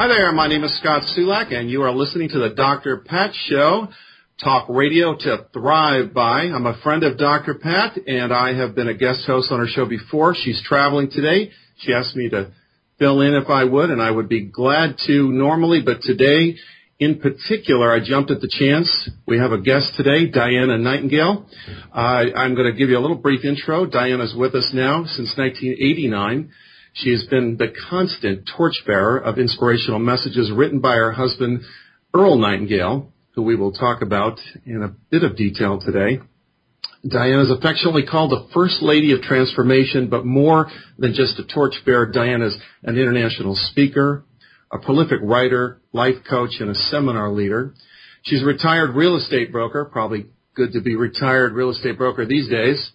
Hi there, my name is Scott Sulak, and you are listening to the Dr. Pat Show, talk radio to thrive by. I'm a friend of Dr. Pat, and I have been a guest host on her show before. She's traveling today. She asked me to fill in if I would, and I would be glad to normally, but today, in particular, I jumped at the chance. We have a guest today, Diana Nightingale. Uh, I'm going to give you a little brief intro. Diana's with us now since 1989. She has been the constant torchbearer of inspirational messages written by her husband, Earl Nightingale, who we will talk about in a bit of detail today. Diana is affectionately called the First Lady of Transformation, but more than just a torchbearer, Diana is an international speaker, a prolific writer, life coach, and a seminar leader. She's a retired real estate broker, probably good to be retired real estate broker these days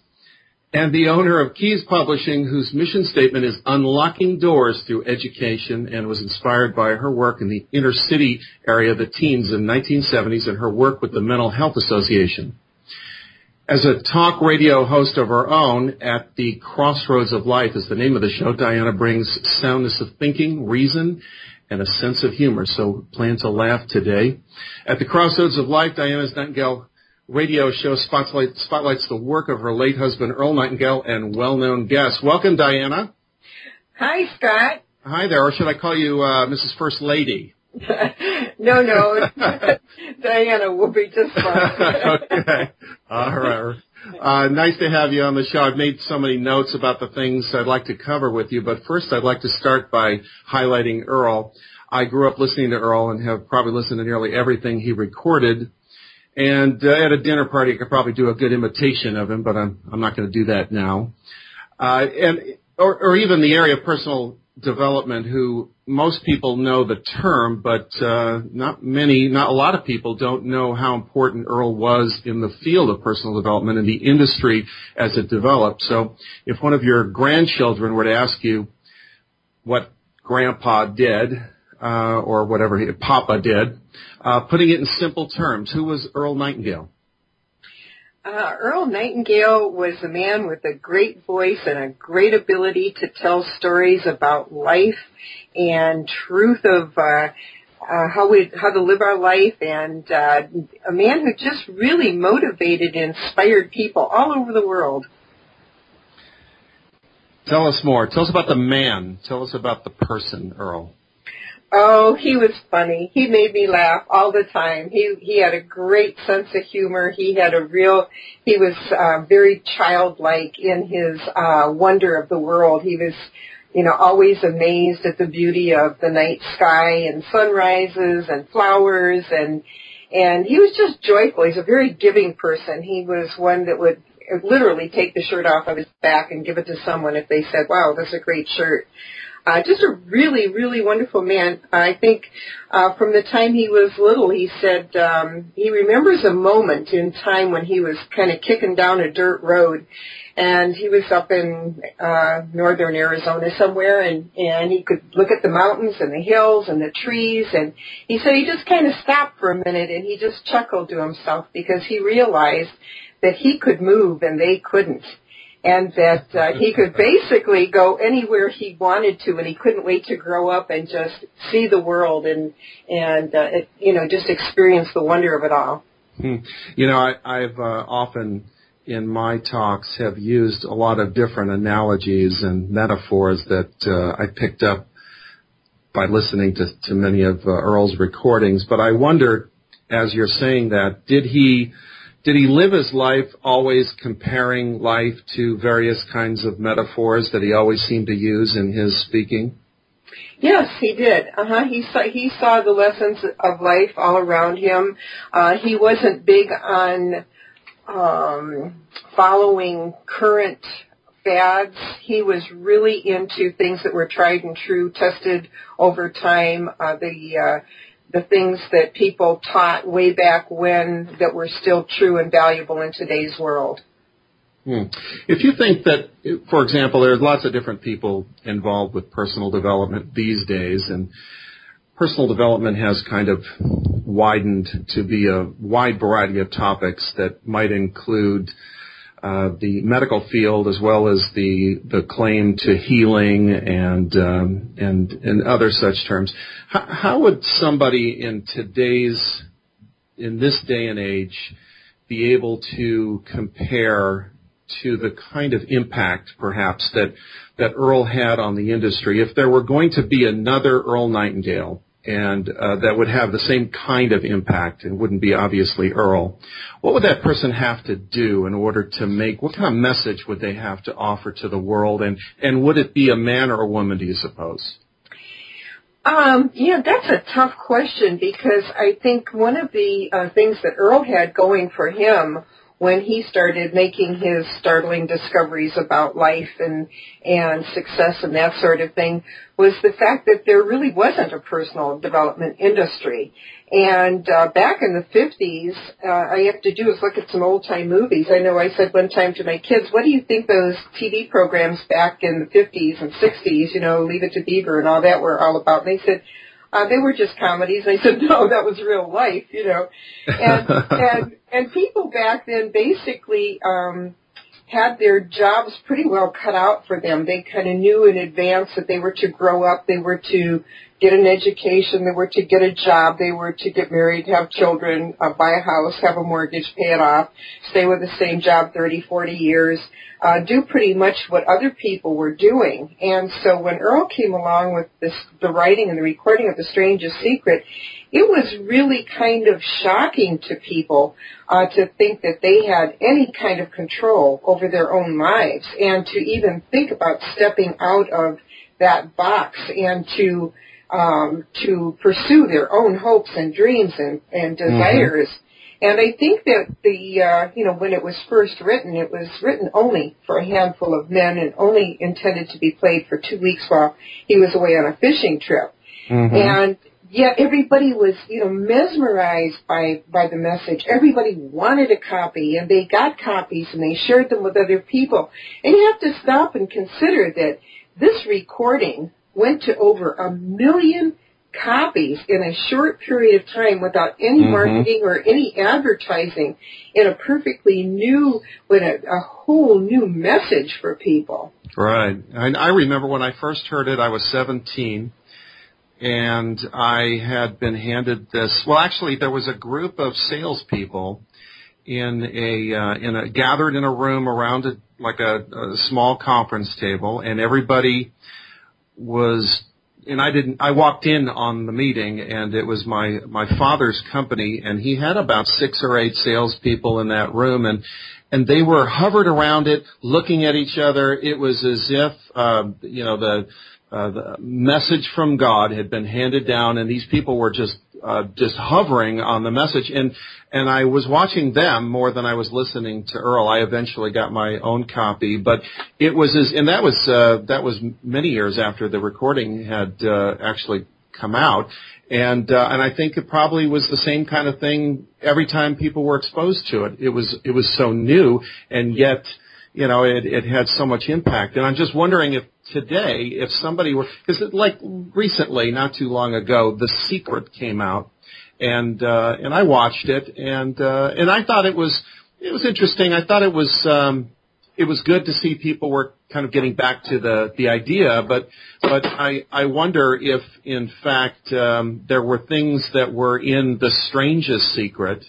and the owner of Keys Publishing, whose mission statement is unlocking doors through education and was inspired by her work in the inner city area of the teens in the 1970s and her work with the Mental Health Association. As a talk radio host of her own, At the Crossroads of Life is the name of the show, Diana brings soundness of thinking, reason, and a sense of humor. So plan to laugh today. At the Crossroads of Life, Diana's Nightingale radio show spotlight, spotlights the work of her late husband, Earl Nightingale, and well-known guests. Welcome, Diana. Hi, Scott. Hi there, or should I call you uh, Mrs. First Lady? no, no. Diana will be just fine. okay. All right. Uh, nice to have you on the show. I've made so many notes about the things I'd like to cover with you, but first I'd like to start by highlighting Earl. I grew up listening to Earl and have probably listened to nearly everything he recorded and uh, at a dinner party, I could probably do a good imitation of him, but I'm I'm not going to do that now. Uh, and or, or even the area of personal development, who most people know the term, but uh, not many, not a lot of people don't know how important Earl was in the field of personal development and the industry as it developed. So, if one of your grandchildren were to ask you what Grandpa did, uh, or whatever he, Papa did, uh, putting it in simple terms, who was Earl Nightingale? Uh, Earl Nightingale was a man with a great voice and a great ability to tell stories about life and truth of uh, uh, how we how to live our life, and uh, a man who just really motivated and inspired people all over the world. Tell us more. Tell us about the man. Tell us about the person, Earl. Oh, he was funny. He made me laugh all the time. He he had a great sense of humor. He had a real he was uh, very childlike in his uh wonder of the world. He was you know always amazed at the beauty of the night sky and sunrises and flowers and and he was just joyful. He's a very giving person. He was one that would literally take the shirt off of his back and give it to someone if they said, "Wow, that's a great shirt." Uh, just a really, really wonderful man. I think uh, from the time he was little, he said um, he remembers a moment in time when he was kind of kicking down a dirt road, and he was up in uh, northern Arizona somewhere, and and he could look at the mountains and the hills and the trees, and he said he just kind of stopped for a minute and he just chuckled to himself because he realized that he could move and they couldn't and that uh, he could basically go anywhere he wanted to, and he couldn't wait to grow up and just see the world and and uh, it, you know just experience the wonder of it all. Hmm. You know, I, I've uh, often in my talks have used a lot of different analogies and metaphors that uh, I picked up by listening to, to many of uh, Earl's recordings. But I wonder, as you're saying that, did he did he live his life always comparing life to various kinds of metaphors that he always seemed to use in his speaking? Yes, he did. Uh huh. He saw he saw the lessons of life all around him. Uh, he wasn't big on um, following current fads. He was really into things that were tried and true, tested over time. Uh, the uh, the things that people taught way back when that were still true and valuable in today's world. Hmm. If you think that, for example, there's lots of different people involved with personal development these days, and personal development has kind of widened to be a wide variety of topics that might include uh, the medical field as well as the the claim to healing and um, and and other such terms. How, how would somebody in today's in this day and age be able to compare to the kind of impact perhaps that that Earl had on the industry if there were going to be another Earl Nightingale and uh, that would have the same kind of impact and wouldn't be obviously Earl. What would that person have to do in order to make, what kind of message would they have to offer to the world and, and would it be a man or a woman do you suppose? Um, yeah, that's a tough question because I think one of the uh, things that Earl had going for him when he started making his startling discoveries about life and and success and that sort of thing was the fact that there really wasn't a personal development industry. And uh, back in the 50s, uh, all you have to do is look at some old time movies. I know I said one time to my kids, "What do you think those TV programs back in the 50s and 60s, you know, Leave It to Beaver and all that were all about?" And they said, uh, they were just comedies. I said, no, that was real life, you know. And and and people back then basically um, had their jobs pretty well cut out for them. They kind of knew in advance that they were to grow up, they were to get an education, they were to get a job, they were to get married, have children, uh, buy a house, have a mortgage, pay it off, stay with the same job 30, 40 years, uh, do pretty much what other people were doing. And so when Earl came along with this, the writing and the recording of The Strangest Secret, it was really kind of shocking to people uh, to think that they had any kind of control over their own lives and to even think about stepping out of that box and to um, to pursue their own hopes and dreams and, and mm-hmm. desires. Mm-hmm. And I think that the, uh, you know, when it was first written, it was written only for a handful of men and only intended to be played for two weeks while he was away on a fishing trip. Mm-hmm. And yet everybody was, you know, mesmerized by, by the message. Everybody wanted a copy and they got copies and they shared them with other people. And you have to stop and consider that this recording went to over a million copies in a short period of time without any mm-hmm. marketing or any advertising in a perfectly new, with a, a whole new message for people. Right. And I remember when I first heard it, I was 17 and I had been handed this. Well, actually, there was a group of salespeople in a uh, in a gathered in a room around a like a, a small conference table, and everybody was and I didn't I walked in on the meeting and it was my my father's company and he had about six or eight salespeople in that room and and they were hovered around it looking at each other. It was as if uh, you know the uh, the message from God had been handed down and these people were just uh, just hovering on the message and and I was watching them more than I was listening to Earl. I eventually got my own copy, but it was as and that was uh, that was many years after the recording had uh, actually come out, and uh, and I think it probably was the same kind of thing every time people were exposed to it. It was it was so new, and yet you know it, it had so much impact. And I'm just wondering if today, if somebody were because like recently, not too long ago, The Secret came out and uh, and I watched it, and uh, and I thought it was it was interesting. I thought it was um, it was good to see people were kind of getting back to the the idea, but but I I wonder if in fact um, there were things that were in the strangest secret.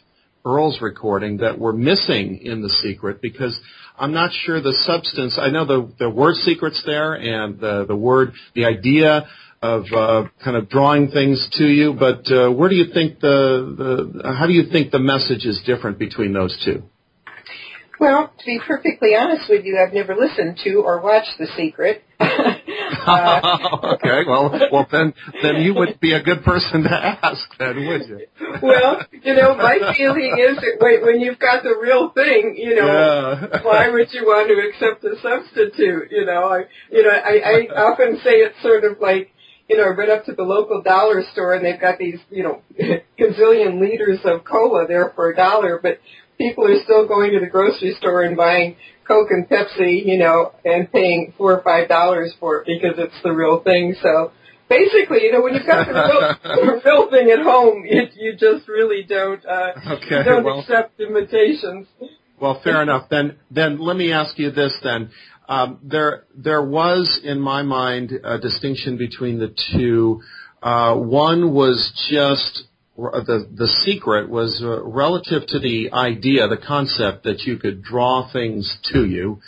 Earl's recording that were missing in the secret because I'm not sure the substance. I know the the word secrets there and the the word the idea of uh, kind of drawing things to you. But uh, where do you think the, the how do you think the message is different between those two? Well, to be perfectly honest with you, I've never listened to or watched The Secret. Uh, okay, well, well then, then you would be a good person to ask, then, would you? well, you know, my feeling is that when, when you've got the real thing, you know, yeah. why would you want to accept a substitute? You know, I, you know, I, I often say it's sort of like, you know, I went up to the local dollar store and they've got these, you know, gazillion liters of cola there for a dollar, but people are still going to the grocery store and buying Coke and Pepsi, you know, and paying four or five dollars for it because it's the real thing. So basically, you know, when you've got the real, the real thing at home, you, you just really don't uh, okay, don't well, accept imitations. Well, fair enough. Then, then let me ask you this. Then, um, there there was in my mind a distinction between the two. Uh, one was just the the secret was uh, relative to the idea, the concept that you could draw things to you,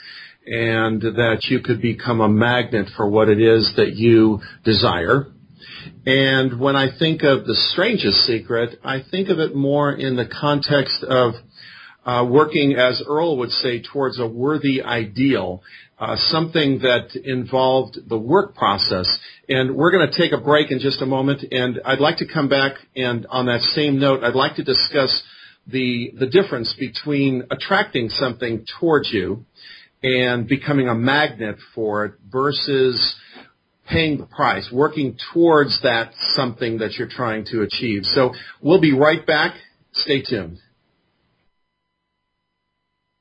and that you could become a magnet for what it is that you desire. And when I think of the strangest secret, I think of it more in the context of uh, working, as Earl would say, towards a worthy ideal uh, something that involved the work process. And we're going to take a break in just a moment, and I'd like to come back and on that same note, I'd like to discuss the the difference between attracting something towards you and becoming a magnet for it versus paying the price, working towards that something that you're trying to achieve. So we'll be right back. Stay tuned.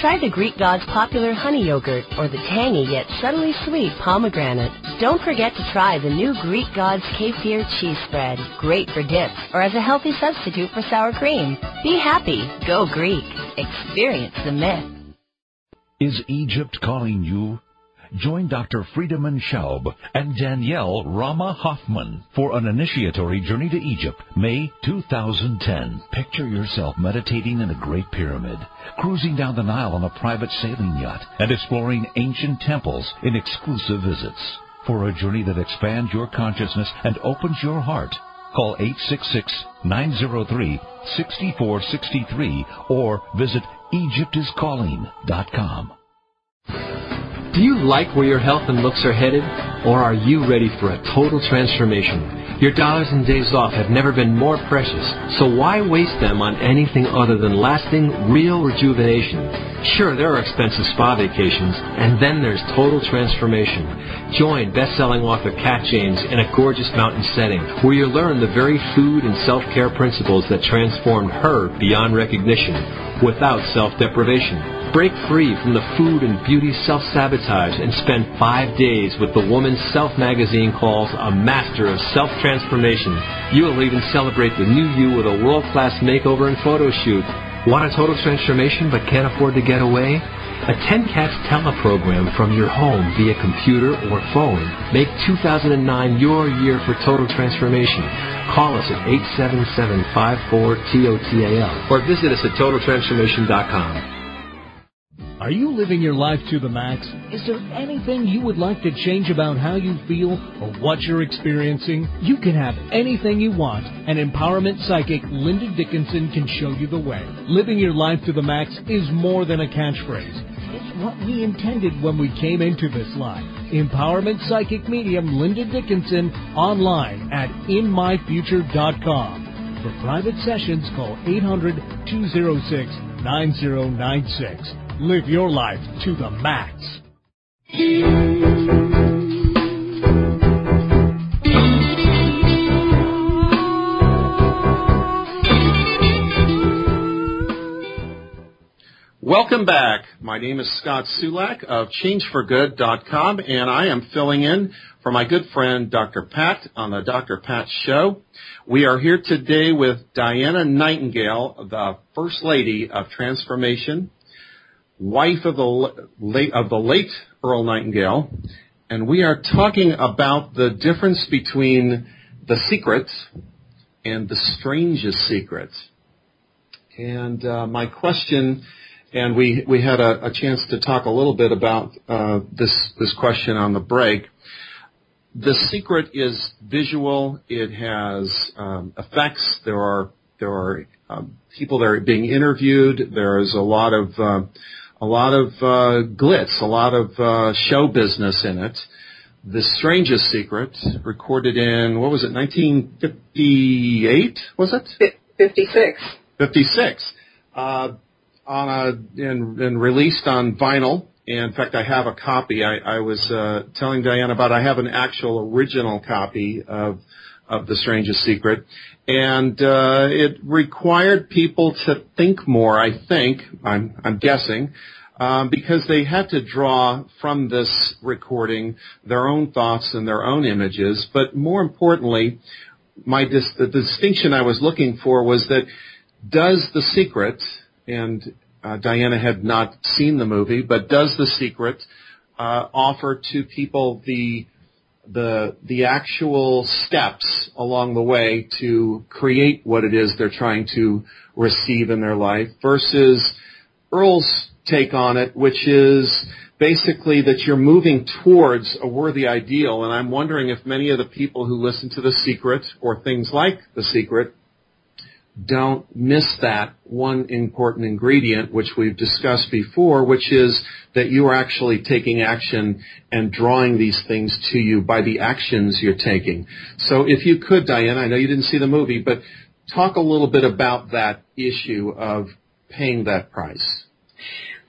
Try the Greek God's popular honey yogurt or the tangy yet subtly sweet pomegranate. Don't forget to try the new Greek God's kefir cheese spread. Great for dips or as a healthy substitute for sour cream. Be happy. Go Greek. Experience the myth. Is Egypt calling you? Join Dr. Friedemann Schaub and Danielle Rama Hoffman for an initiatory journey to Egypt, May 2010. Picture yourself meditating in a great pyramid, cruising down the Nile on a private sailing yacht, and exploring ancient temples in exclusive visits. For a journey that expands your consciousness and opens your heart, call 866-903-6463 or visit EgyptIsCalling.com. Do you like where your health and looks are headed? Or are you ready for a total transformation? Your dollars and days off have never been more precious, so why waste them on anything other than lasting, real rejuvenation? Sure, there are expensive spa vacations, and then there's total transformation. Join best-selling author Kat James in a gorgeous mountain setting where you'll learn the very food and self-care principles that transformed her beyond recognition without self-deprivation. Break free from the food and beauty self-sabotage and spend five days with the woman Self magazine calls a master of self-transformation. You will even celebrate the new you with a world-class makeover and photo shoot. Want a total transformation but can't afford to get away? A 10 Kat's teleprogram from your home via computer or phone. Make 2009 your year for total transformation. Call us at 877-54-TOTAL or visit us at totaltransformation.com. Are you living your life to the max? Is there anything you would like to change about how you feel or what you're experiencing? You can have anything you want, and empowerment psychic Linda Dickinson can show you the way. Living your life to the max is more than a catchphrase. What we intended when we came into this life. Empowerment psychic medium Linda Dickinson online at inmyfuture.com. For private sessions, call 800 206 9096. Live your life to the max. Welcome back. My name is Scott Sulak of ChangeForGood.com, and I am filling in for my good friend Dr. Pat on the Dr. Pat Show. We are here today with Diana Nightingale, the First Lady of Transformation, wife of the late, of the late Earl Nightingale, and we are talking about the difference between the secret and the strangest secret. And uh, my question and we we had a, a chance to talk a little bit about uh, this this question on the break. The secret is visual. It has um, effects. There are there are um, people that are being interviewed. There is a lot of uh, a lot of uh, glitz, a lot of uh, show business in it. The Strangest Secret, recorded in what was it, 1958? Was it? 56. 56. Uh, on a and, and released on vinyl. And in fact, I have a copy. I, I was uh, telling Diane about. I have an actual original copy of of The Strangest Secret, and uh, it required people to think more. I think I'm I'm guessing. Um, because they had to draw from this recording their own thoughts and their own images, but more importantly, my dis- the distinction I was looking for was that does the secret and uh, Diana had not seen the movie, but does The Secret uh, offer to people the the the actual steps along the way to create what it is they're trying to receive in their life versus Earl's take on it, which is basically that you're moving towards a worthy ideal. And I'm wondering if many of the people who listen to The Secret or things like The Secret don't miss that one important ingredient, which we've discussed before, which is that you are actually taking action and drawing these things to you by the actions you're taking. So if you could, Diane, I know you didn't see the movie, but talk a little bit about that issue of paying that price.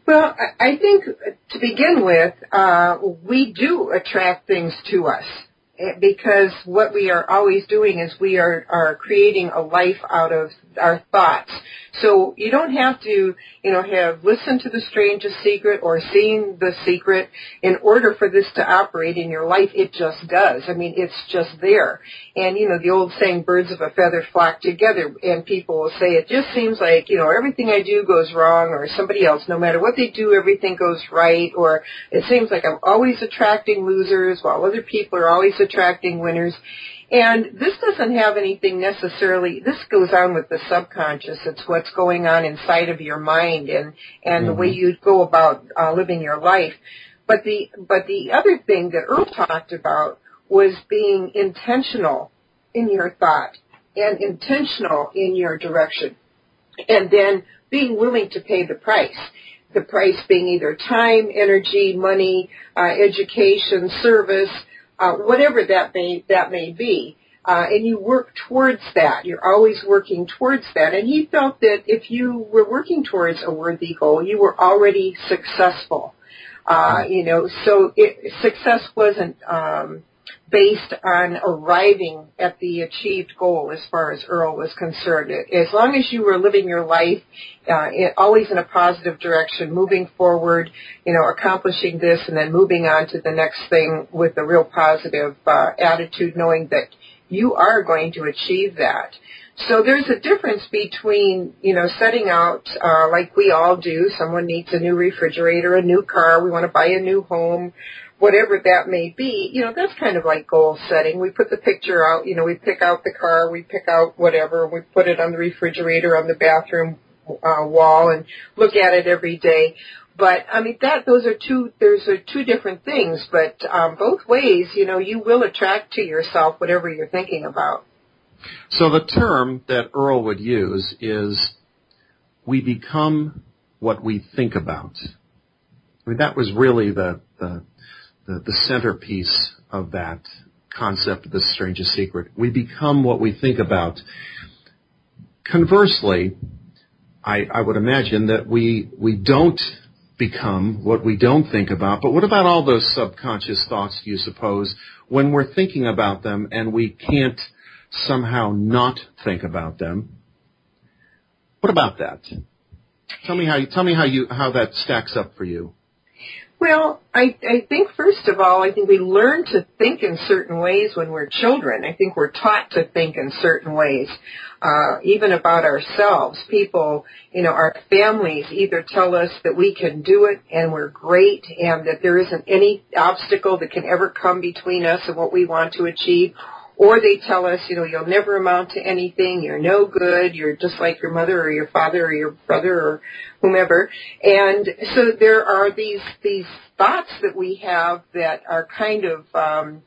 Well, I think to begin with, uh, we do attract things to us Eh, because what we are always doing is we are, are creating a life out of our thoughts. So you don't have to, you know, have listened to the strangest secret or seen the secret in order for this to operate in your life. It just does. I mean, it's just there. And, you know, the old saying, birds of a feather flock together, and people will say, it just seems like, you know, everything I do goes wrong, or somebody else, no matter what they do, everything goes right, or it seems like I'm always attracting losers while other people are always attracting winners. And this doesn't have anything necessarily, this goes on with the subconscious. It's what's going on inside of your mind and, and mm-hmm. the way mm-hmm. you go about uh, living your life. But the, but the other thing that Earl talked about was being intentional in your thought and intentional in your direction. And then being willing to pay the price. The price being either time, energy, money, uh, education, service, uh, whatever that may that may be. Uh, and you work towards that. You're always working towards that. And he felt that if you were working towards a worthy goal, you were already successful. Uh, you know, so it, success wasn't um, based on arriving at the achieved goal as far as Earl was concerned. As long as you were living your life uh, in, always in a positive direction, moving forward, you know, accomplishing this and then moving on to the next thing with a real positive uh, attitude, knowing that you are going to achieve that. So there's a difference between, you know, setting out uh, like we all do. Someone needs a new refrigerator, a new car, we want to buy a new home, whatever that may be, you know, that's kind of like goal setting. We put the picture out, you know, we pick out the car, we pick out whatever, we put it on the refrigerator, on the bathroom uh, wall and look at it every day. But I mean that those are two those are two different things, but um, both ways, you know, you will attract to yourself whatever you're thinking about. So the term that Earl would use is we become what we think about. I mean that was really the the the, the centerpiece of that concept of the strangest secret. We become what we think about. Conversely, I, I would imagine that we we don't become what we don't think about. But what about all those subconscious thoughts, do you suppose, when we're thinking about them and we can't somehow not think about them? What about that? Tell me how you tell me how you how that stacks up for you. Well, I, I think first of all, I think we learn to think in certain ways when we're children. I think we're taught to think in certain ways, uh, even about ourselves. People, you know, our families either tell us that we can do it and we're great and that there isn't any obstacle that can ever come between us and what we want to achieve, or they tell us, you know, you'll never amount to anything, you're no good, you're just like your mother or your father or your brother or whomever. And so there are these, these thoughts that we have that are kind of, um,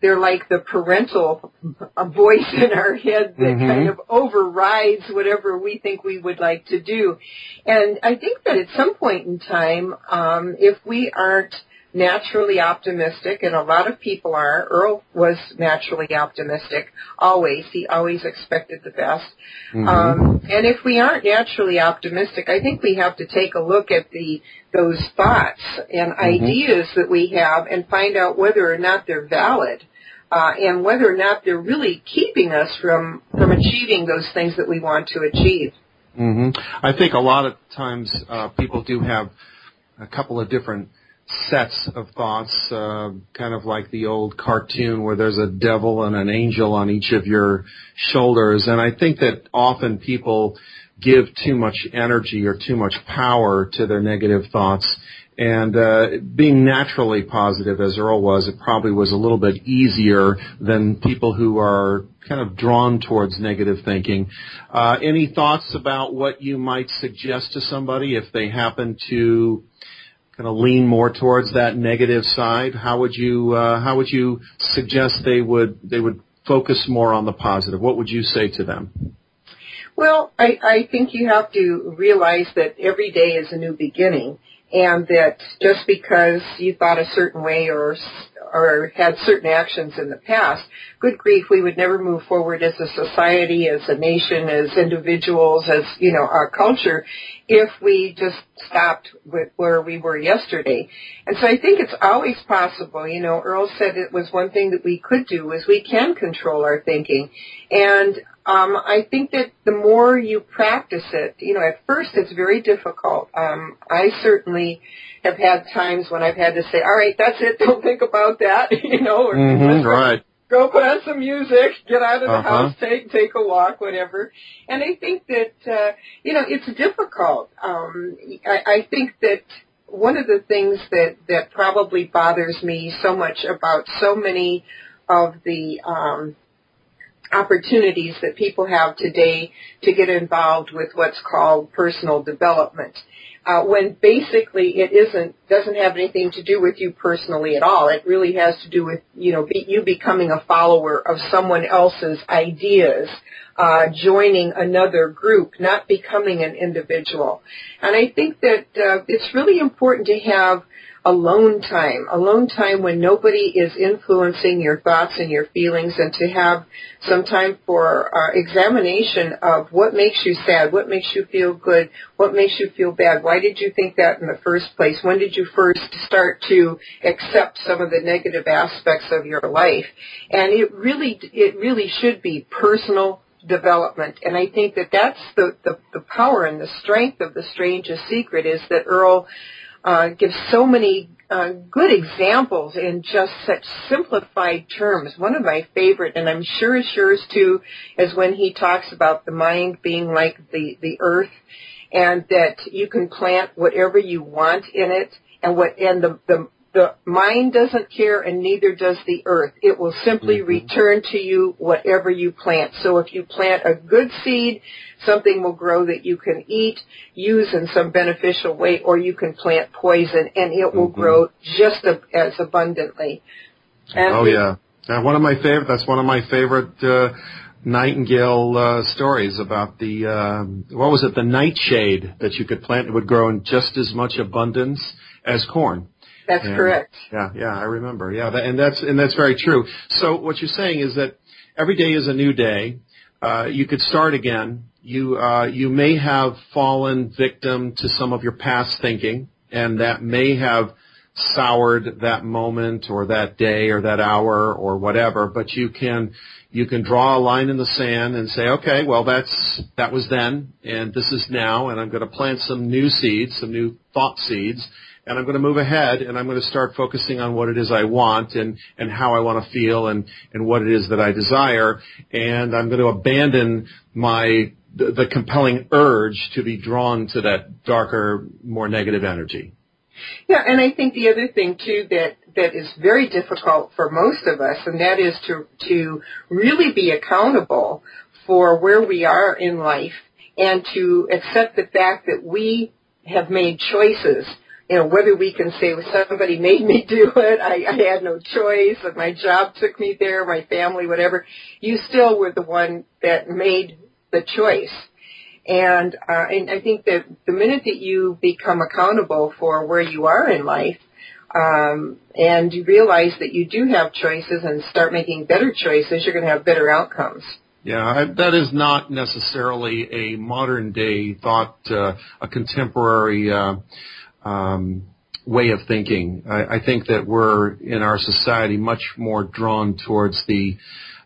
they're like the parental a voice in our head that mm-hmm. kind of overrides whatever we think we would like to do. And I think that at some point in time, um, if we aren't naturally optimistic, and a lot of people are. Earl was naturally optimistic, always. He always expected the best. Mm-hmm. Um, and if we aren't naturally optimistic, I think we have to take a look at the those thoughts and mm-hmm. ideas that we have and find out whether or not they're valid. Uh, and whether or not they're really keeping us from from achieving those things that we want to achieve. Mm-hmm. I think a lot of times uh, people do have a couple of different sets of thoughts, uh, kind of like the old cartoon where there's a devil and an angel on each of your shoulders. And I think that often people give too much energy or too much power to their negative thoughts. And uh, being naturally positive, as Earl was, it probably was a little bit easier than people who are kind of drawn towards negative thinking. Uh, any thoughts about what you might suggest to somebody if they happen to kind of lean more towards that negative side, how would you uh, how would you suggest they would they would focus more on the positive? What would you say to them? Well, I, I think you have to realize that every day is a new beginning, and that just because you thought a certain way or or had certain actions in the past, good grief, we would never move forward as a society, as a nation, as individuals, as, you know, our culture if we just stopped with where we were yesterday. And so I think it's always possible, you know, Earl said it was one thing that we could do is we can control our thinking. And um, I think that the more you practice it, you know, at first it's very difficult. Um, I certainly have had times when I've had to say, "All right, that's it. Don't think about that," you know, or mm-hmm, right. Go put on some music, get out of the uh-huh. house, take take a walk, whatever. And I think that uh, you know it's difficult. Um, I, I think that one of the things that that probably bothers me so much about so many of the um, opportunities that people have today to get involved with what's called personal development. Uh, when basically it isn't doesn't have anything to do with you personally at all. It really has to do with you know be, you becoming a follower of someone else's ideas, uh, joining another group, not becoming an individual. And I think that uh, it's really important to have alone time, alone time when nobody is influencing your thoughts and your feelings and to have some time for uh, examination of what makes you sad, what makes you feel good, what makes you feel bad, why did you think that in the first place, when did you first start to accept some of the negative aspects of your life. And it really, it really should be personal development. And I think that that's the, the, the power and the strength of the strangest secret is that Earl uh, gives so many uh, good examples in just such simplified terms. One of my favorite, and I'm sure is yours too, is when he talks about the mind being like the, the earth and that you can plant whatever you want in it and what, and the, the, the mind doesn't care and neither does the earth. It will simply mm-hmm. return to you whatever you plant. So if you plant a good seed, something will grow that you can eat, use in some beneficial way, or you can plant poison and it will mm-hmm. grow just as abundantly. And oh yeah. yeah. One of my favorite, that's one of my favorite, uh, Nightingale uh, stories about the uh, what was it the nightshade that you could plant it would grow in just as much abundance as corn. That's and, correct. Yeah, yeah, I remember. Yeah, that, and that's and that's very true. So what you're saying is that every day is a new day. Uh, you could start again. You uh, you may have fallen victim to some of your past thinking, and that may have soured that moment or that day or that hour or whatever, but you can you can draw a line in the sand and say, okay, well that's that was then and this is now and I'm going to plant some new seeds, some new thought seeds and I'm going to move ahead and I'm going to start focusing on what it is I want and, and how I want to feel and, and what it is that I desire. And I'm going to abandon my, the, the compelling urge to be drawn to that darker, more negative energy. Yeah, and I think the other thing too that that is very difficult for most of us, and that is to to really be accountable for where we are in life and to accept the fact that we have made choices you know, whether we can say well, somebody made me do it, I, I had no choice, my job took me there, my family, whatever, you still were the one that made the choice. And, uh, and I think that the minute that you become accountable for where you are in life, um, and you realize that you do have choices and start making better choices, you're going to have better outcomes. Yeah, that is not necessarily a modern day thought, uh, a contemporary uh, um, way of thinking. I, I think that we're in our society much more drawn towards the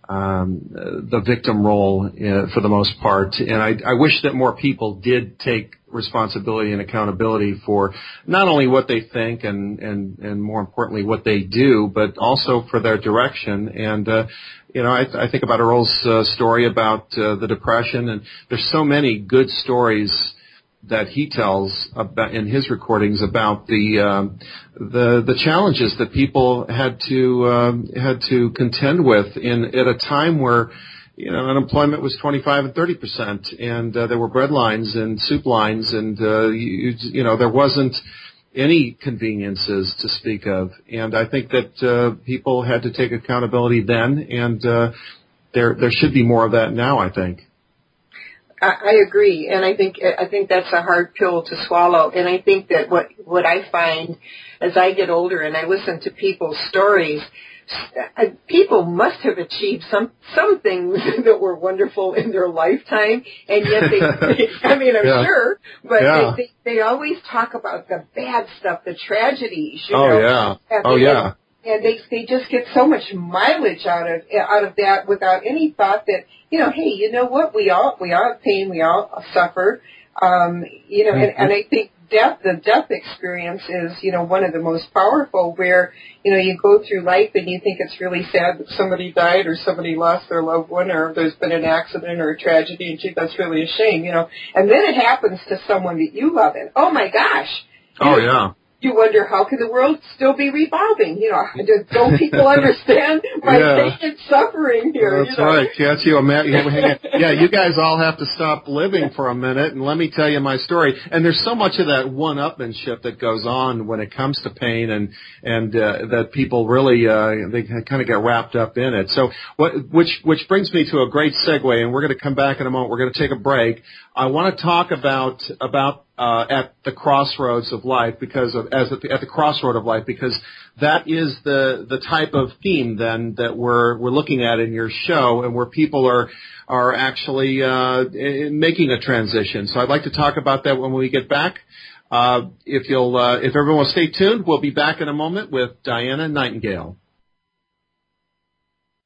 um, the victim role uh, for the most part, and I, I wish that more people did take responsibility and accountability for not only what they think and and and more importantly what they do, but also for their direction. And uh, you know, I, I think about Earl's uh, story about uh, the depression, and there's so many good stories that he tells about in his recordings about the um, the the challenges that people had to um, had to contend with in at a time where you know unemployment was 25 and 30 percent and uh, there were bread lines and soup lines and uh, you, you know there wasn't any conveniences to speak of and I think that uh, people had to take accountability then and uh, there there should be more of that now I think. I, I agree, and I think I think that's a hard pill to swallow. And I think that what what I find as I get older and I listen to people's stories, uh, people must have achieved some some things that were wonderful in their lifetime, and yet they. I mean, I'm yeah. sure, but yeah. they, they they always talk about the bad stuff, the tragedies. You oh know, yeah. Oh yeah and they they just get so much mileage out of out of that without any thought that you know hey you know what? We all we all have pain. We all suffer. Um you know and, and I think death the death experience is you know one of the most powerful where you know you go through life and you think it's really sad that somebody died or somebody lost their loved one or there's been an accident or a tragedy and gee that's really a shame you know. And then it happens to someone that you love and oh my gosh. Oh yeah you wonder how can the world still be revolving? You know, don't people understand my yeah. pain and suffering here? That's you know? right. Can't you imagine? yeah, you guys all have to stop living for a minute and let me tell you my story. And there's so much of that one-upmanship that goes on when it comes to pain, and and uh, that people really uh, they kind of get wrapped up in it. So what which which brings me to a great segue, and we're going to come back in a moment. We're going to take a break. I want to talk about about uh, at the crossroads of life because of as at the, at the crossroad of life because that is the the type of theme then that we're we're looking at in your show and where people are are actually uh, making a transition. So I'd like to talk about that when we get back. Uh, if you'll uh, if everyone will stay tuned, we'll be back in a moment with Diana Nightingale.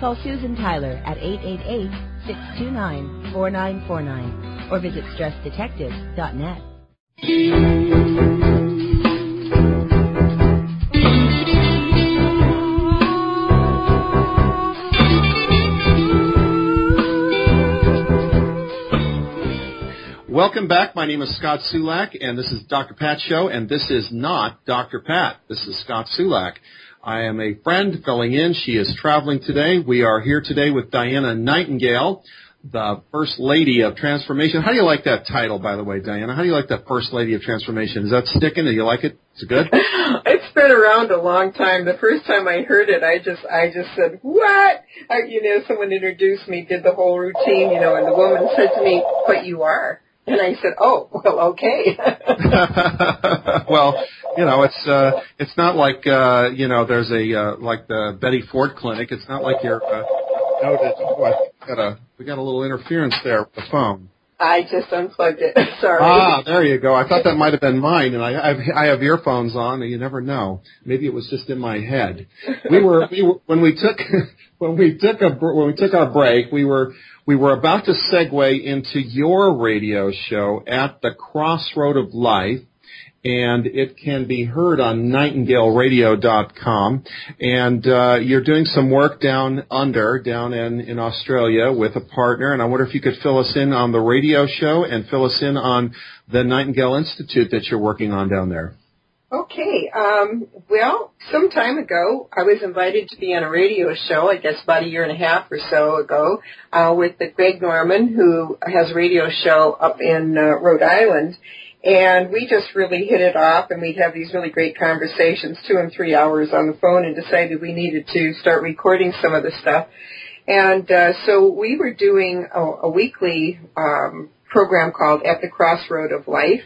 Call Susan Tyler at 888 629 4949 or visit stressdetectives.net. Welcome back. My name is Scott Sulak, and this is Dr. Pat Show, and this is not Dr. Pat. This is Scott Sulak. I am a friend filling in. She is traveling today. We are here today with Diana Nightingale, the First Lady of Transformation. How do you like that title, by the way, Diana? How do you like that First Lady of Transformation? Is that sticking? Do you like it? Is it good? it's been around a long time. The first time I heard it, I just, I just said, "What?" I, you know, someone introduced me, did the whole routine, you know, and the woman said to me, "But you are." And I said, "Oh, well, okay." well, you know, it's uh, it's not like uh, you know, there's a uh, like the Betty Ford Clinic. It's not like you're uh, noted. Oh, I got a we got a little interference there with the phone. I just unplugged it. Sorry. Ah, there you go. I thought that might have been mine, and I I have, I have earphones on, and you never know. Maybe it was just in my head. We were, we were when we took when we took a when we took our break, we were we were about to segue into your radio show at the Crossroad of Life and it can be heard on nightingaleradio.com. And uh, you're doing some work down under, down in, in Australia with a partner, and I wonder if you could fill us in on the radio show and fill us in on the Nightingale Institute that you're working on down there. Okay. Um, well, some time ago, I was invited to be on a radio show, I guess about a year and a half or so ago, uh, with the Greg Norman, who has a radio show up in uh, Rhode Island. And we just really hit it off and we'd have these really great conversations, two and three hours on the phone and decided we needed to start recording some of the stuff. And uh, so we were doing a, a weekly um, program called At the Crossroad of Life.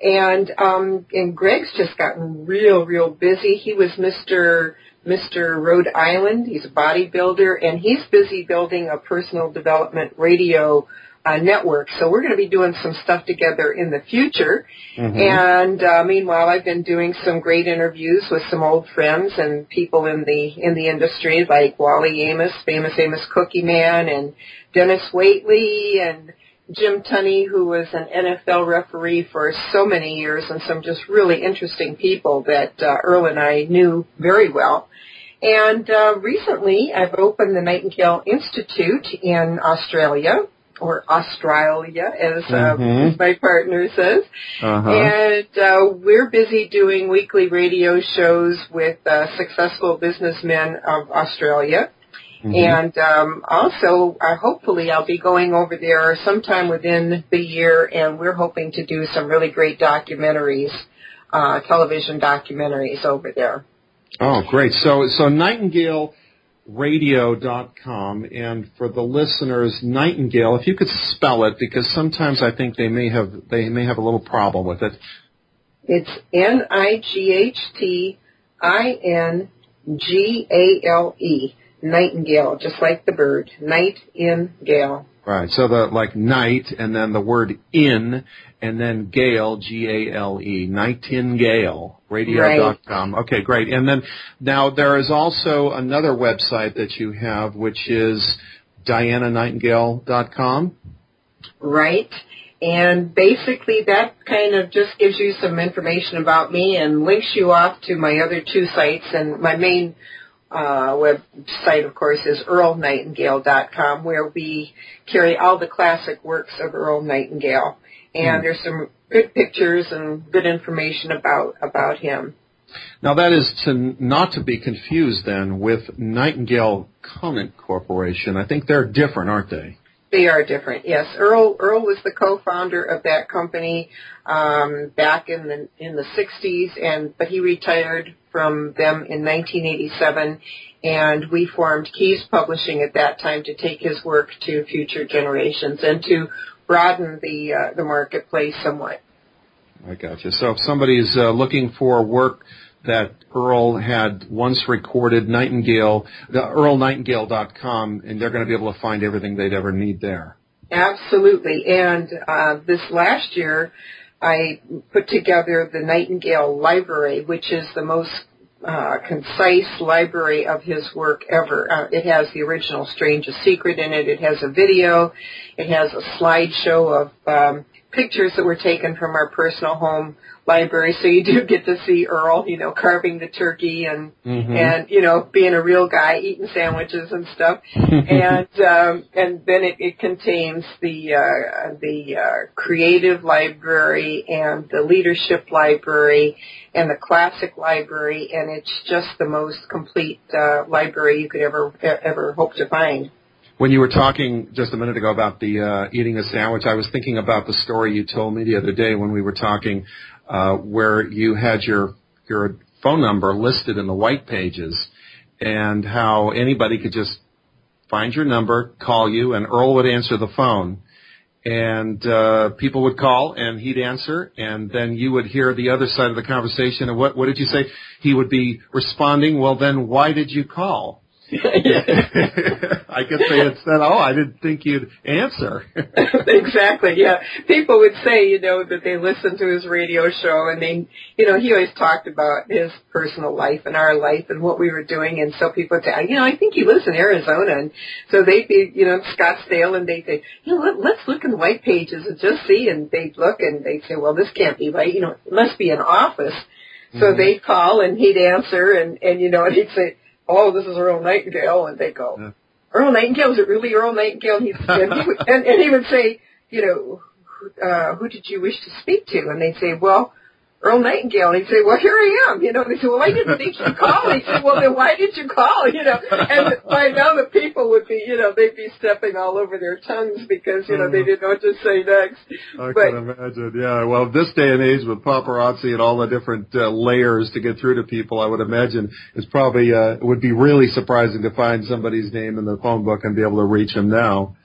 And um, and Greg's just gotten real, real busy. He was Mr. Mr. Rhode Island. He's a bodybuilder, and he's busy building a personal development radio uh, network. So we're going to be doing some stuff together in the future. Mm-hmm. And uh, meanwhile, I've been doing some great interviews with some old friends and people in the in the industry, like Wally Amos, famous Amos Cookie Man, and Denis Waitley, and Jim Tunney, who was an NFL referee for so many years, and some just really interesting people that uh, Earl and I knew very well. And uh, recently, I've opened the Nightingale Institute in Australia, or Australia, as, uh, mm-hmm. as my partner says. Uh-huh. And uh, we're busy doing weekly radio shows with uh, successful businessmen of Australia. Mm-hmm. And um, also, uh, hopefully, I'll be going over there sometime within the year, and we're hoping to do some really great documentaries, uh, television documentaries over there. Oh, great! So, so Nightingale radio.com and for the listeners nightingale if you could spell it because sometimes i think they may have they may have a little problem with it. It's n i g h t i n g a l e nightingale just like the bird night in gale right so the like night and then the word in and then Gale, G-A-L-E, Nightingale, radio.com. Right. Okay, great. And then now there is also another website that you have, which is diananightingale.com. Right. And basically that kind of just gives you some information about me and links you off to my other two sites. And my main uh, website, of course, is earlnightingale.com, where we carry all the classic works of Earl Nightingale and hmm. there's some good pictures and good information about about him. Now that is to not to be confused then with Nightingale Conant Corporation. I think they're different, aren't they? They are different. Yes, Earl Earl was the co-founder of that company um, back in the in the 60s, and but he retired from them in 1987, and we formed Keys Publishing at that time to take his work to future generations and to broaden the uh, the marketplace somewhat. I got you. So if somebody's uh, looking for work that Earl had once recorded, Nightingale, the earlnightingale.com, and they're going to be able to find everything they'd ever need there. Absolutely. And uh, this last year, I put together the Nightingale Library, which is the most uh, concise library of his work ever. Uh, it has the original Strangest Secret in it. It has a video. It has a slideshow of um, pictures that were taken from our personal home library. So you do get to see Earl, you know, carving the turkey and mm-hmm. and you know being a real guy, eating sandwiches and stuff. and um, and then it, it contains the uh, the uh, creative library and the leadership library and the classic library, and it's just the most complete uh, library you could ever ever hope to find. When you were talking just a minute ago about the uh, eating a sandwich, I was thinking about the story you told me the other day when we were talking, uh, where you had your your phone number listed in the white pages, and how anybody could just find your number, call you, and Earl would answer the phone, and uh, people would call, and he'd answer, and then you would hear the other side of the conversation. And what what did you say? He would be responding. Well, then why did you call? I could say said, "Oh, I didn't think you'd answer." exactly. Yeah, people would say, you know, that they listened to his radio show, and they, you know, he always talked about his personal life and our life and what we were doing, and so people would say, you know, I think he lives in Arizona, and so they'd be, you know, Scottsdale, and they'd say, you know, let, let's look in the white pages and just see, and they'd look, and they'd say, well, this can't be right, you know, it must be an office. So mm-hmm. they'd call and he'd answer and, and you know, and he'd say, oh, this is Earl Nightingale, and they go, yeah. Earl Nightingale, is it really Earl Nightingale? And, he, and, he would, and, and he would say, you know, uh, who did you wish to speak to? And they'd say, well, Earl Nightingale. And he'd say, well, here I am. You know, and they said, well, I didn't think you'd call. And he said, well, then why did you call? You know, and by now the people would be, you know, they'd be stepping all over their tongues because, you know, they didn't know what to say next. I but, can imagine. Yeah. Well, this day and age with paparazzi and all the different uh, layers to get through to people, I would imagine it's probably, uh, it would be really surprising to find somebody's name in the phone book and be able to reach them now.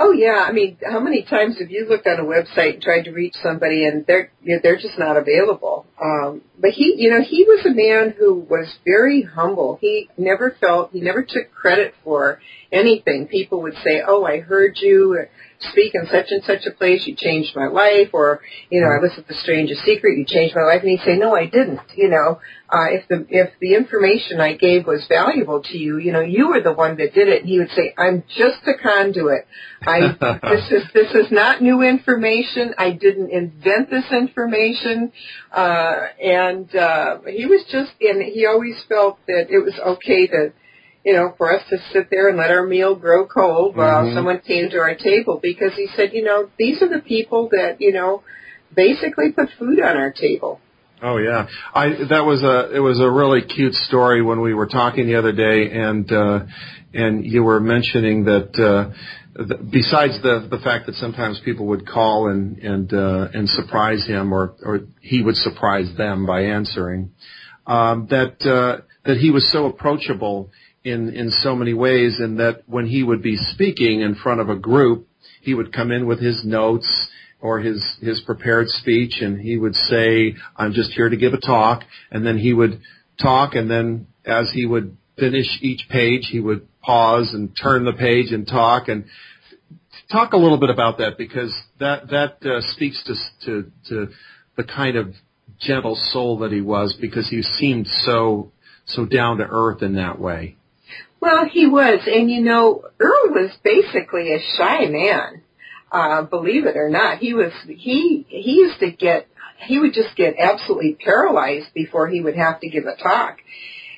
Oh yeah, I mean, how many times have you looked on a website and tried to reach somebody and they're you know, they're just not available? Um, but he, you know, he was a man who was very humble. He never felt he never took credit for anything. People would say, "Oh, I heard you speak in such and such a place. You changed my life," or you know, I listened to Strangest Secret. You changed my life, and he'd say, "No, I didn't." You know, uh, if the if the information I gave was valuable to you, you know, you were the one that did it. And he would say, "I'm just a conduit. I this is this is not new information. I didn't invent this information." Uh, and uh, he was just, and he always felt that it was okay to, you know, for us to sit there and let our meal grow cold while mm-hmm. someone came to our table because he said, you know, these are the people that you know basically put food on our table. Oh yeah, I that was a it was a really cute story when we were talking the other day, and uh, and you were mentioning that uh, besides the the fact that sometimes people would call and and uh, and surprise him, or or he would surprise them by answering, um, that uh, that he was so approachable in in so many ways in that when he would be speaking in front of a group, he would come in with his notes or his his prepared speech and he would say I'm just here to give a talk and then he would talk and then as he would finish each page he would pause and turn the page and talk and talk a little bit about that because that that uh, speaks to to to the kind of gentle soul that he was because he seemed so so down to earth in that way. Well, he was, and you know, Earl was basically a shy man. Uh, believe it or not, he was he he used to get he would just get absolutely paralyzed before he would have to give a talk,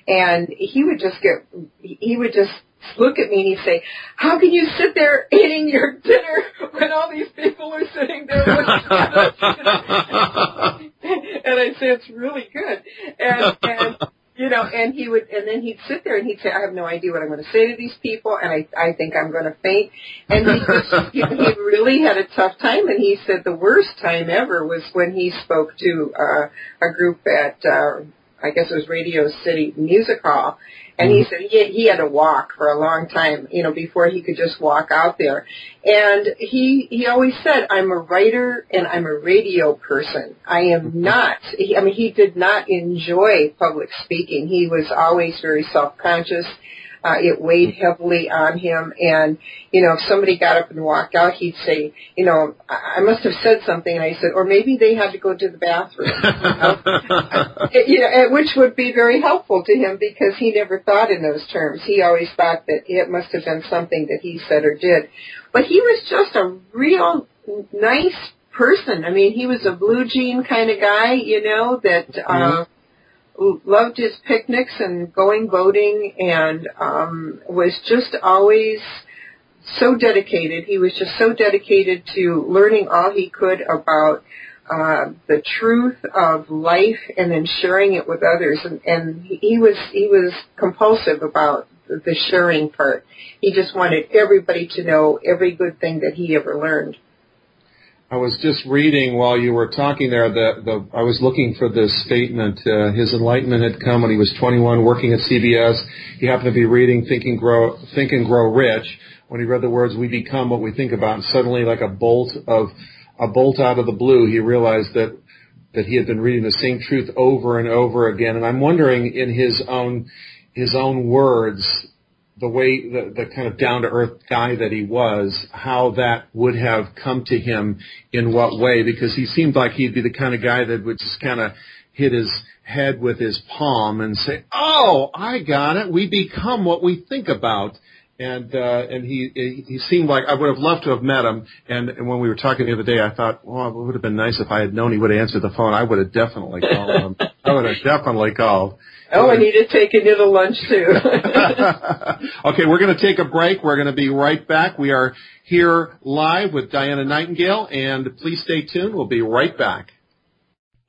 and he would just get he would just look at me and he'd say, "How can you sit there eating your dinner when all these people are sitting there looking at us?" and I say, "It's really good," and and you know, and he would, and then he'd sit there and he'd say, I have no idea what I'm going to say to these people, and I, I think I'm going to faint. And he just, he, he really had a tough time, and he said the worst time ever was when he spoke to uh, a group at, uh, I guess it was Radio City Music Hall, and he mm-hmm. said he he had to walk for a long time, you know, before he could just walk out there. And he he always said, "I'm a writer and I'm a radio person. I am mm-hmm. not." He, I mean, he did not enjoy public speaking. He was always very self conscious uh, it weighed heavily on him. And, you know, if somebody got up and walked out, he'd say, you know, I must have said something. And I said, or maybe they had to go to the bathroom. you know, which would be very helpful to him because he never thought in those terms. He always thought that it must have been something that he said or did. But he was just a real nice person. I mean, he was a blue jean kind of guy, you know, that, uh, mm-hmm loved his picnics and going boating and um, was just always so dedicated. He was just so dedicated to learning all he could about uh, the truth of life and then sharing it with others. And, and he was he was compulsive about the sharing part. He just wanted everybody to know every good thing that he ever learned. I was just reading while you were talking there that the, I was looking for this statement. Uh, his enlightenment had come when he was 21, working at CBS. He happened to be reading Think and Grow, Think and Grow Rich. When he read the words, "We become what we think about," and suddenly, like a bolt of a bolt out of the blue, he realized that that he had been reading the same truth over and over again. And I'm wondering, in his own his own words, the way the, the kind of down to earth guy that he was, how that would have come to him in what way, because he seemed like he'd be the kind of guy that would just kind of hit his head with his palm and say, "Oh, I got it. We become what we think about." And uh, and he he seemed like I would have loved to have met him. And, and when we were talking the other day, I thought, well, it would have been nice if I had known he would have answered the phone. I would have definitely called him. I would have definitely called. Oh, I need to take a little lunch too. okay, we're going to take a break. We're going to be right back. We are here live with Diana Nightingale, and please stay tuned. We'll be right back.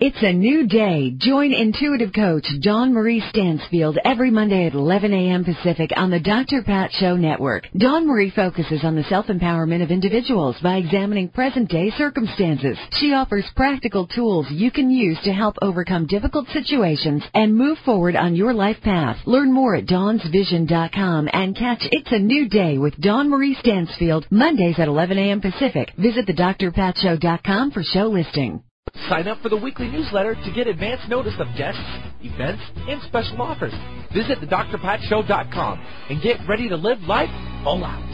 It's a new day. Join intuitive coach Dawn Marie Stansfield every Monday at 11 a.m. Pacific on the Dr. Pat Show Network. Dawn Marie focuses on the self-empowerment of individuals by examining present-day circumstances. She offers practical tools you can use to help overcome difficult situations and move forward on your life path. Learn more at dawnsvision.com and catch It's a New Day with Dawn Marie Stansfield Mondays at 11 a.m. Pacific. Visit thedrpatshow.com for show listing. Sign up for the weekly newsletter to get advance notice of guests, events, and special offers. Visit thedrpatshow.com and get ready to live life all out.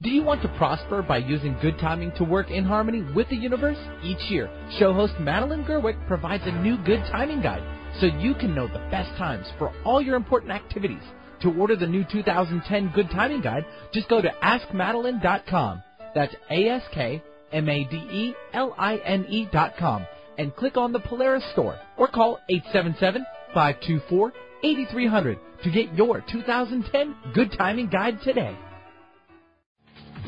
Do you want to prosper by using good timing to work in harmony with the universe? Each year, show host Madeline Gerwick provides a new good timing guide so you can know the best times for all your important activities. To order the new 2010 Good Timing Guide, just go to askmadeline.com. That's A-S-K M-A-D-E-L-I-N-E dot com and click on the Polaris store or call 877-524-8300 to get your 2010 Good Timing Guide today.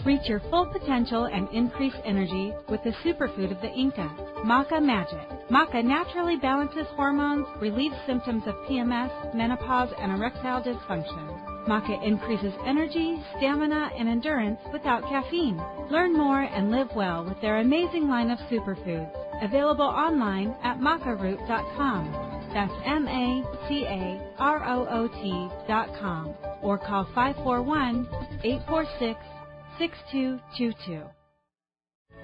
Reach your full potential and increase energy with the superfood of the Inca, Maca Magic. Maca naturally balances hormones, relieves symptoms of PMS, menopause, and erectile dysfunction. Maca increases energy, stamina, and endurance without caffeine. Learn more and live well with their amazing line of superfoods. Available online at macaroot.com. That's M A C A R O O T.com. or call 541 846 6222.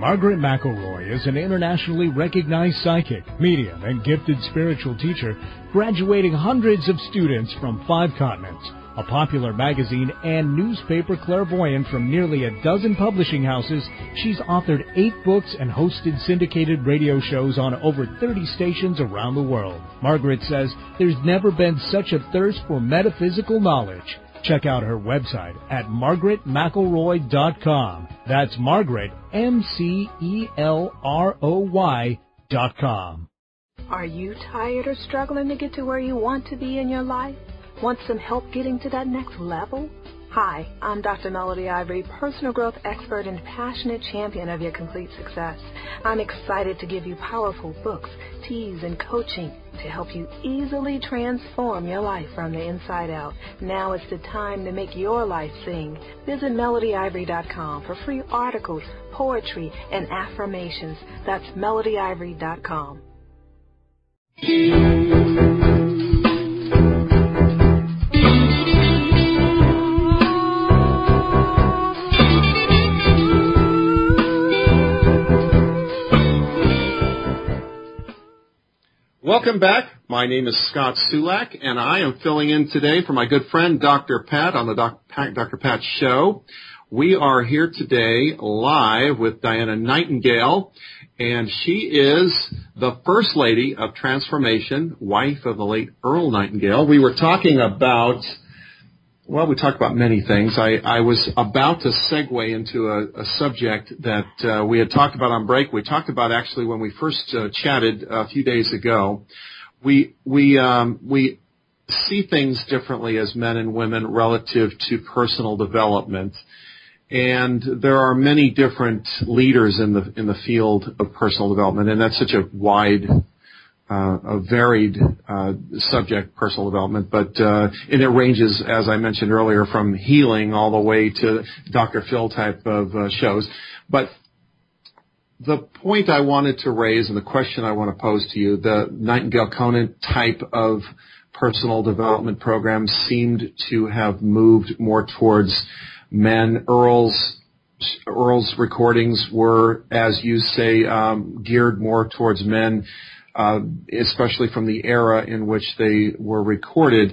Margaret McElroy is an internationally recognized psychic, medium, and gifted spiritual teacher, graduating hundreds of students from five continents. A popular magazine and newspaper clairvoyant from nearly a dozen publishing houses, she's authored eight books and hosted syndicated radio shows on over 30 stations around the world. Margaret says there's never been such a thirst for metaphysical knowledge. Check out her website at margaretmcelroy.com. That's Margaret, M-C-E-L-R-O-Y dot com. Are you tired or struggling to get to where you want to be in your life? Want some help getting to that next level? Hi, I'm Dr. Melody Ivory, personal growth expert and passionate champion of your complete success. I'm excited to give you powerful books, teas, and coaching to help you easily transform your life from the inside out. Now is the time to make your life sing. Visit melodyivory.com for free articles, poetry, and affirmations. That's melodyivory.com. Welcome back. My name is Scott Sulak, and I am filling in today for my good friend Dr. Pat on the Doc, Dr. Pat Show. We are here today live with Diana Nightingale, and she is the First Lady of Transformation, wife of the late Earl Nightingale. We were talking about well, we talked about many things. I, I was about to segue into a, a subject that uh, we had talked about on break. We talked about actually when we first uh, chatted a few days ago. We we um, we see things differently as men and women relative to personal development, and there are many different leaders in the in the field of personal development, and that's such a wide uh, a varied uh, subject, personal development, but uh, and it ranges, as I mentioned earlier, from healing all the way to Dr. Phil type of uh, shows. But the point I wanted to raise and the question I want to pose to you, the Nightingale Conant type of personal development program seemed to have moved more towards men. Earl's Earl's recordings were, as you say, um, geared more towards men uh, especially from the era in which they were recorded.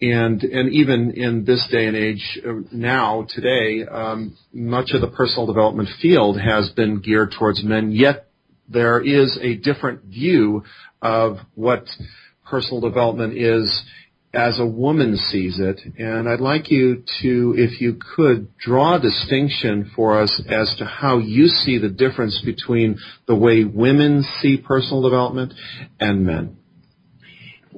And, and even in this day and age uh, now, today, um, much of the personal development field has been geared towards men, yet there is a different view of what personal development is as a woman sees it. And I'd like you to, if you could, draw a distinction for us as to how you see the difference between the way women see personal development and men.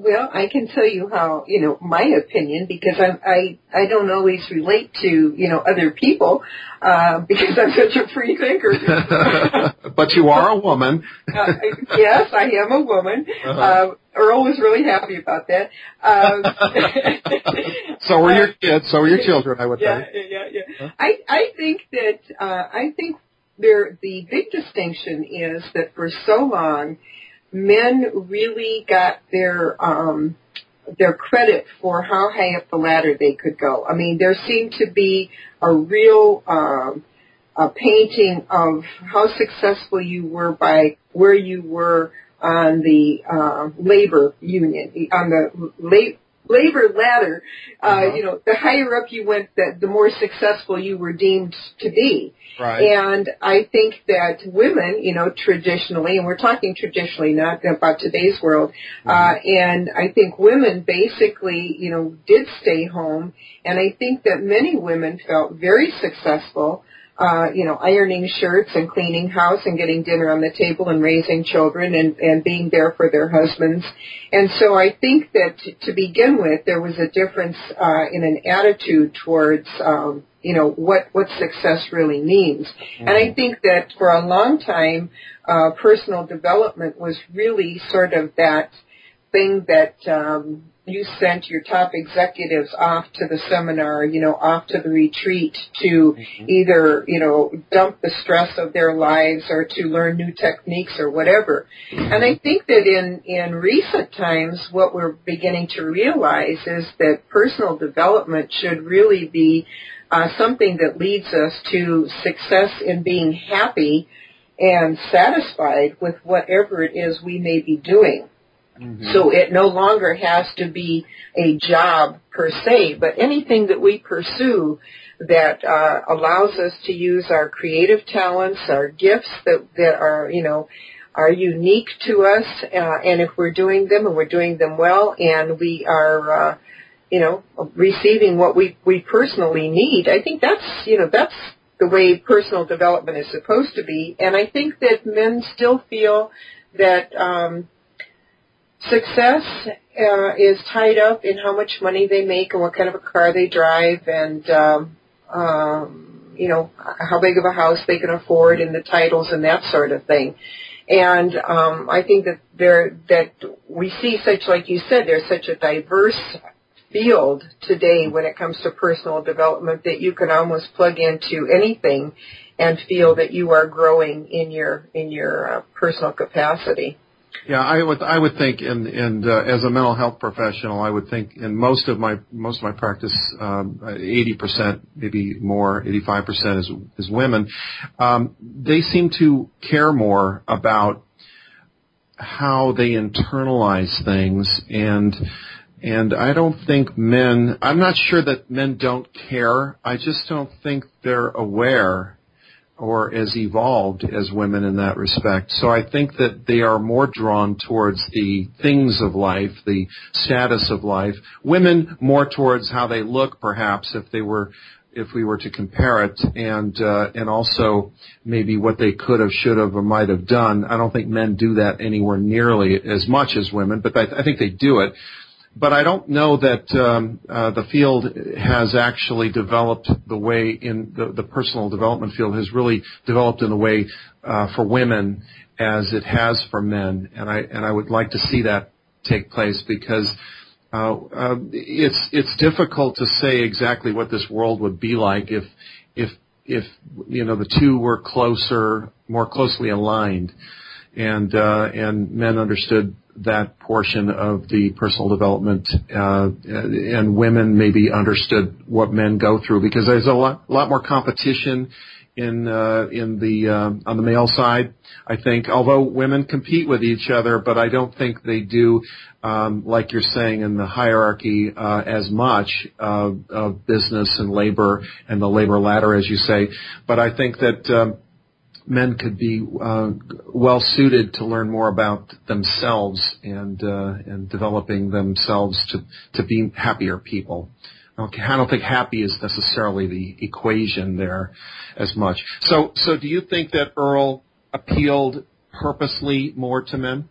Well, I can tell you how, you know, my opinion, because I'm, I, I don't always relate to, you know, other people, uh, because I'm such a free thinker. but you are a woman. uh, yes, I am a woman. Uh-huh. Uh, Earl was really happy about that. Um, so were your kids, so were your children, I would yeah, think. Yeah, yeah, yeah. Huh? I, I think that, uh, I think there, the big distinction is that for so long, men really got their um, their credit for how high up the ladder they could go. I mean, there seemed to be a real um, a painting of how successful you were by where you were on the uh, labor union, on the la- labor ladder, uh, uh-huh. you know, the higher up you went, the, the more successful you were deemed to be. Right. And I think that women, you know, traditionally, and we're talking traditionally, not about today's world, mm-hmm. uh, and I think women basically, you know, did stay home, and I think that many women felt very successful uh, you know, ironing shirts and cleaning house and getting dinner on the table and raising children and, and being there for their husbands. And so I think that to begin with, there was a difference uh, in an attitude towards, um, you know, what, what success really means. Mm-hmm. And I think that for a long time, uh, personal development was really sort of that thing that um, you sent your top executives off to the seminar, you know, off to the retreat to mm-hmm. either, you know, dump the stress of their lives or to learn new techniques or whatever. Mm-hmm. And I think that in, in recent times, what we're beginning to realize is that personal development should really be uh, something that leads us to success in being happy and satisfied with whatever it is we may be doing. Mm-hmm. So it no longer has to be a job per se, but anything that we pursue that uh, allows us to use our creative talents, our gifts that that are you know are unique to us, uh, and if we're doing them and we're doing them well, and we are uh, you know receiving what we we personally need, I think that's you know that's the way personal development is supposed to be, and I think that men still feel that. Um, success uh, is tied up in how much money they make and what kind of a car they drive and um, um, you know how big of a house they can afford and the titles and that sort of thing. And um, I think that there that we see such like you said there's such a diverse field today when it comes to personal development that you can almost plug into anything and feel that you are growing in your in your uh, personal capacity. Yeah, I would I would think, and and uh, as a mental health professional, I would think in most of my most of my practice, um, eighty um, percent, maybe more, eighty five percent is is women. Um, they seem to care more about how they internalize things and and I don't think men I'm not sure that men don't care. I just don't think they're aware or as evolved as women in that respect. So I think that they are more drawn towards the things of life, the status of life. Women more towards how they look, perhaps, if they were if we were to compare it, and uh, and also maybe what they could have, should have, or might have done. I don't think men do that anywhere nearly as much as women, but I, I think they do it but I don't know that um, uh, the field has actually developed the way in the, the, personal development field has really developed in the way uh, for women as it has for men, and I and I would like to see that take place because. Uh, uh it's it's difficult to say exactly what this world would be like if if if you know the two were closer, more closely aligned, and uh, and men understood that portion of the personal development, uh, and women maybe understood what men go through because there's a lot, lot more competition in uh, in the uh, on the male side. I think, although women compete with each other, but I don't think they do, um, like you're saying, in the hierarchy uh, as much of, of business and labor and the labor ladder, as you say. But I think that um, men could be uh, well suited to learn more about themselves and uh, and developing themselves to to be happier people. Okay, I don't think happy is necessarily the equation there as much. So so do you think that Earl appealed purposely more to men?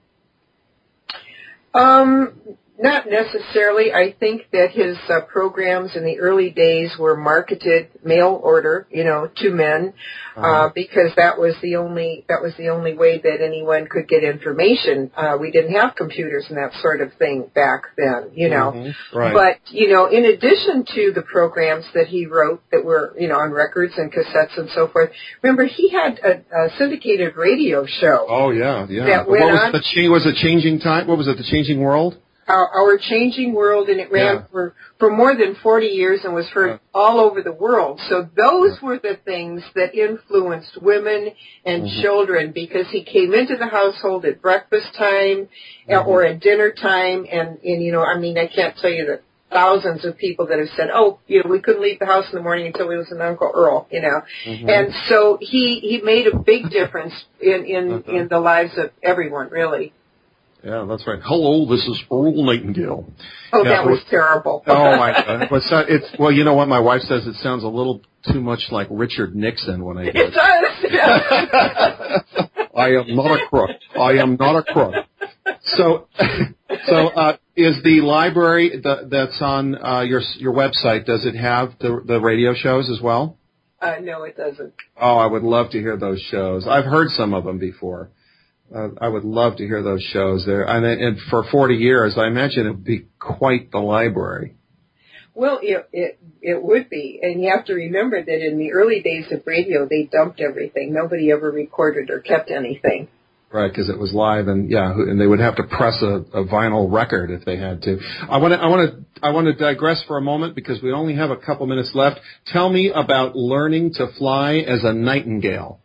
Um, not necessarily. I think that his uh, programs in the early days were marketed mail order, you know, to men, uh, uh-huh. because that was the only that was the only way that anyone could get information. Uh, we didn't have computers and that sort of thing back then, you know. Mm-hmm. Right. But you know, in addition to the programs that he wrote that were you know on records and cassettes and so forth, remember he had a, a syndicated radio show. Oh yeah, yeah. That went what was on. the cha- was it changing time? What was it? The changing world? Our, our changing world, and it ran yeah. for for more than 40 years and was heard yeah. all over the world. So those yeah. were the things that influenced women and mm-hmm. children because he came into the household at breakfast time mm-hmm. or at dinner time, and and you know, I mean, I can't tell you the thousands of people that have said, "Oh, you know, we couldn't leave the house in the morning until we was an Uncle Earl," you know, mm-hmm. and so he he made a big difference in in mm-hmm. in the lives of everyone, really. Yeah, that's right. Hello, this is Earl Nightingale. Oh, yeah, that was terrible. oh my God! But so, it's well, you know what my wife says. It sounds a little too much like Richard Nixon when I. It, it does. Yeah. I am not a crook. I am not a crook. So, so uh, is the library the, that's on uh, your your website? Does it have the the radio shows as well? Uh, no, it doesn't. Oh, I would love to hear those shows. I've heard some of them before. Uh, I would love to hear those shows there. And, and for 40 years, I imagine it would be quite the library. Well, it, it it would be, and you have to remember that in the early days of radio, they dumped everything. Nobody ever recorded or kept anything. Right, because it was live, and yeah, and they would have to press a, a vinyl record if they had to. I want to, I want to, I want to digress for a moment because we only have a couple minutes left. Tell me about learning to fly as a nightingale.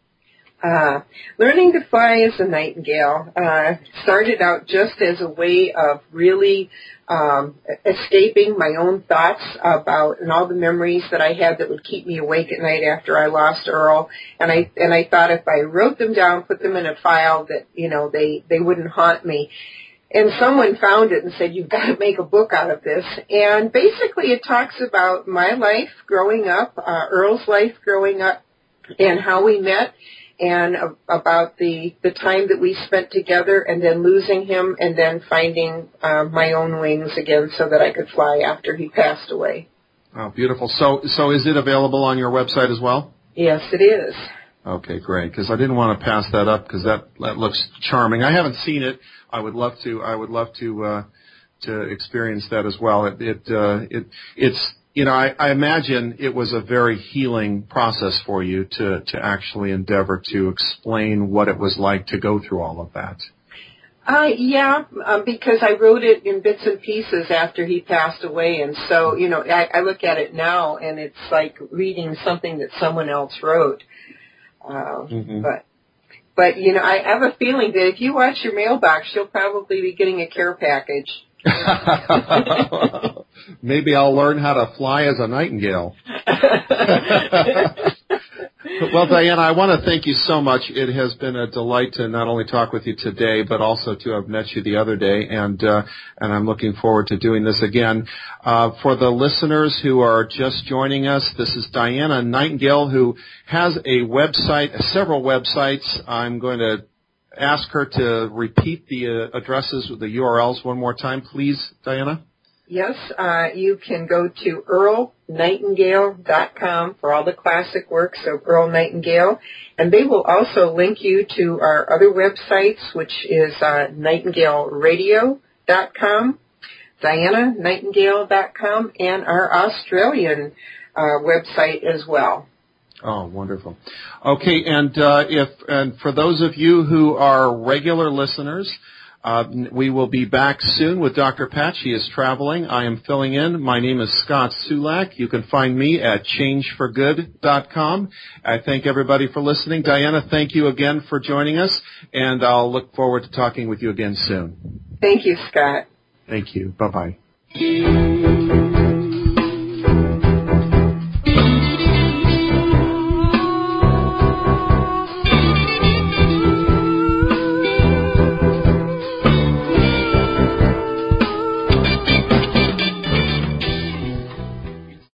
Uh, learning to fly as a nightingale uh, started out just as a way of really um, escaping my own thoughts about and all the memories that I had that would keep me awake at night after I lost Earl. And I and I thought if I wrote them down, put them in a file, that you know they they wouldn't haunt me. And someone found it and said, "You've got to make a book out of this." And basically, it talks about my life growing up, uh, Earl's life growing up, and how we met and about the the time that we spent together and then losing him and then finding uh, my own wings again so that I could fly after he passed away. Oh, beautiful. So so is it available on your website as well? Yes, it is. Okay, great. Because I didn't want to pass that up because that that looks charming. I haven't seen it. I would love to. I would love to uh, to experience that as well. It it uh, it it's you know, I, I imagine it was a very healing process for you to, to actually endeavor to explain what it was like to go through all of that. Uh, yeah, um, because I wrote it in bits and pieces after he passed away, and so you know, I, I look at it now, and it's like reading something that someone else wrote. Uh, mm-hmm. But, but you know, I have a feeling that if you watch your mailbox, you'll probably be getting a care package. Maybe I'll learn how to fly as a nightingale. well, Diana, I want to thank you so much. It has been a delight to not only talk with you today, but also to have met you the other day, and uh, and I'm looking forward to doing this again. Uh, for the listeners who are just joining us, this is Diana Nightingale, who has a website, several websites. I'm going to ask her to repeat the uh, addresses, the URLs one more time, please, Diana. Yes, uh, you can go to earlnightingale.com for all the classic works of Earl Nightingale, and they will also link you to our other websites, which is uh, nightingaleradio.com, diananightingale.com, and our Australian uh, website as well. Oh, wonderful. Okay, and uh, if and for those of you who are regular listeners, uh, we will be back soon with Dr. Patch. He is traveling. I am filling in. My name is Scott Sulak. You can find me at changeforgood.com. I thank everybody for listening. Diana, thank you again for joining us, and I'll look forward to talking with you again soon. Thank you, Scott. Thank you. Bye bye.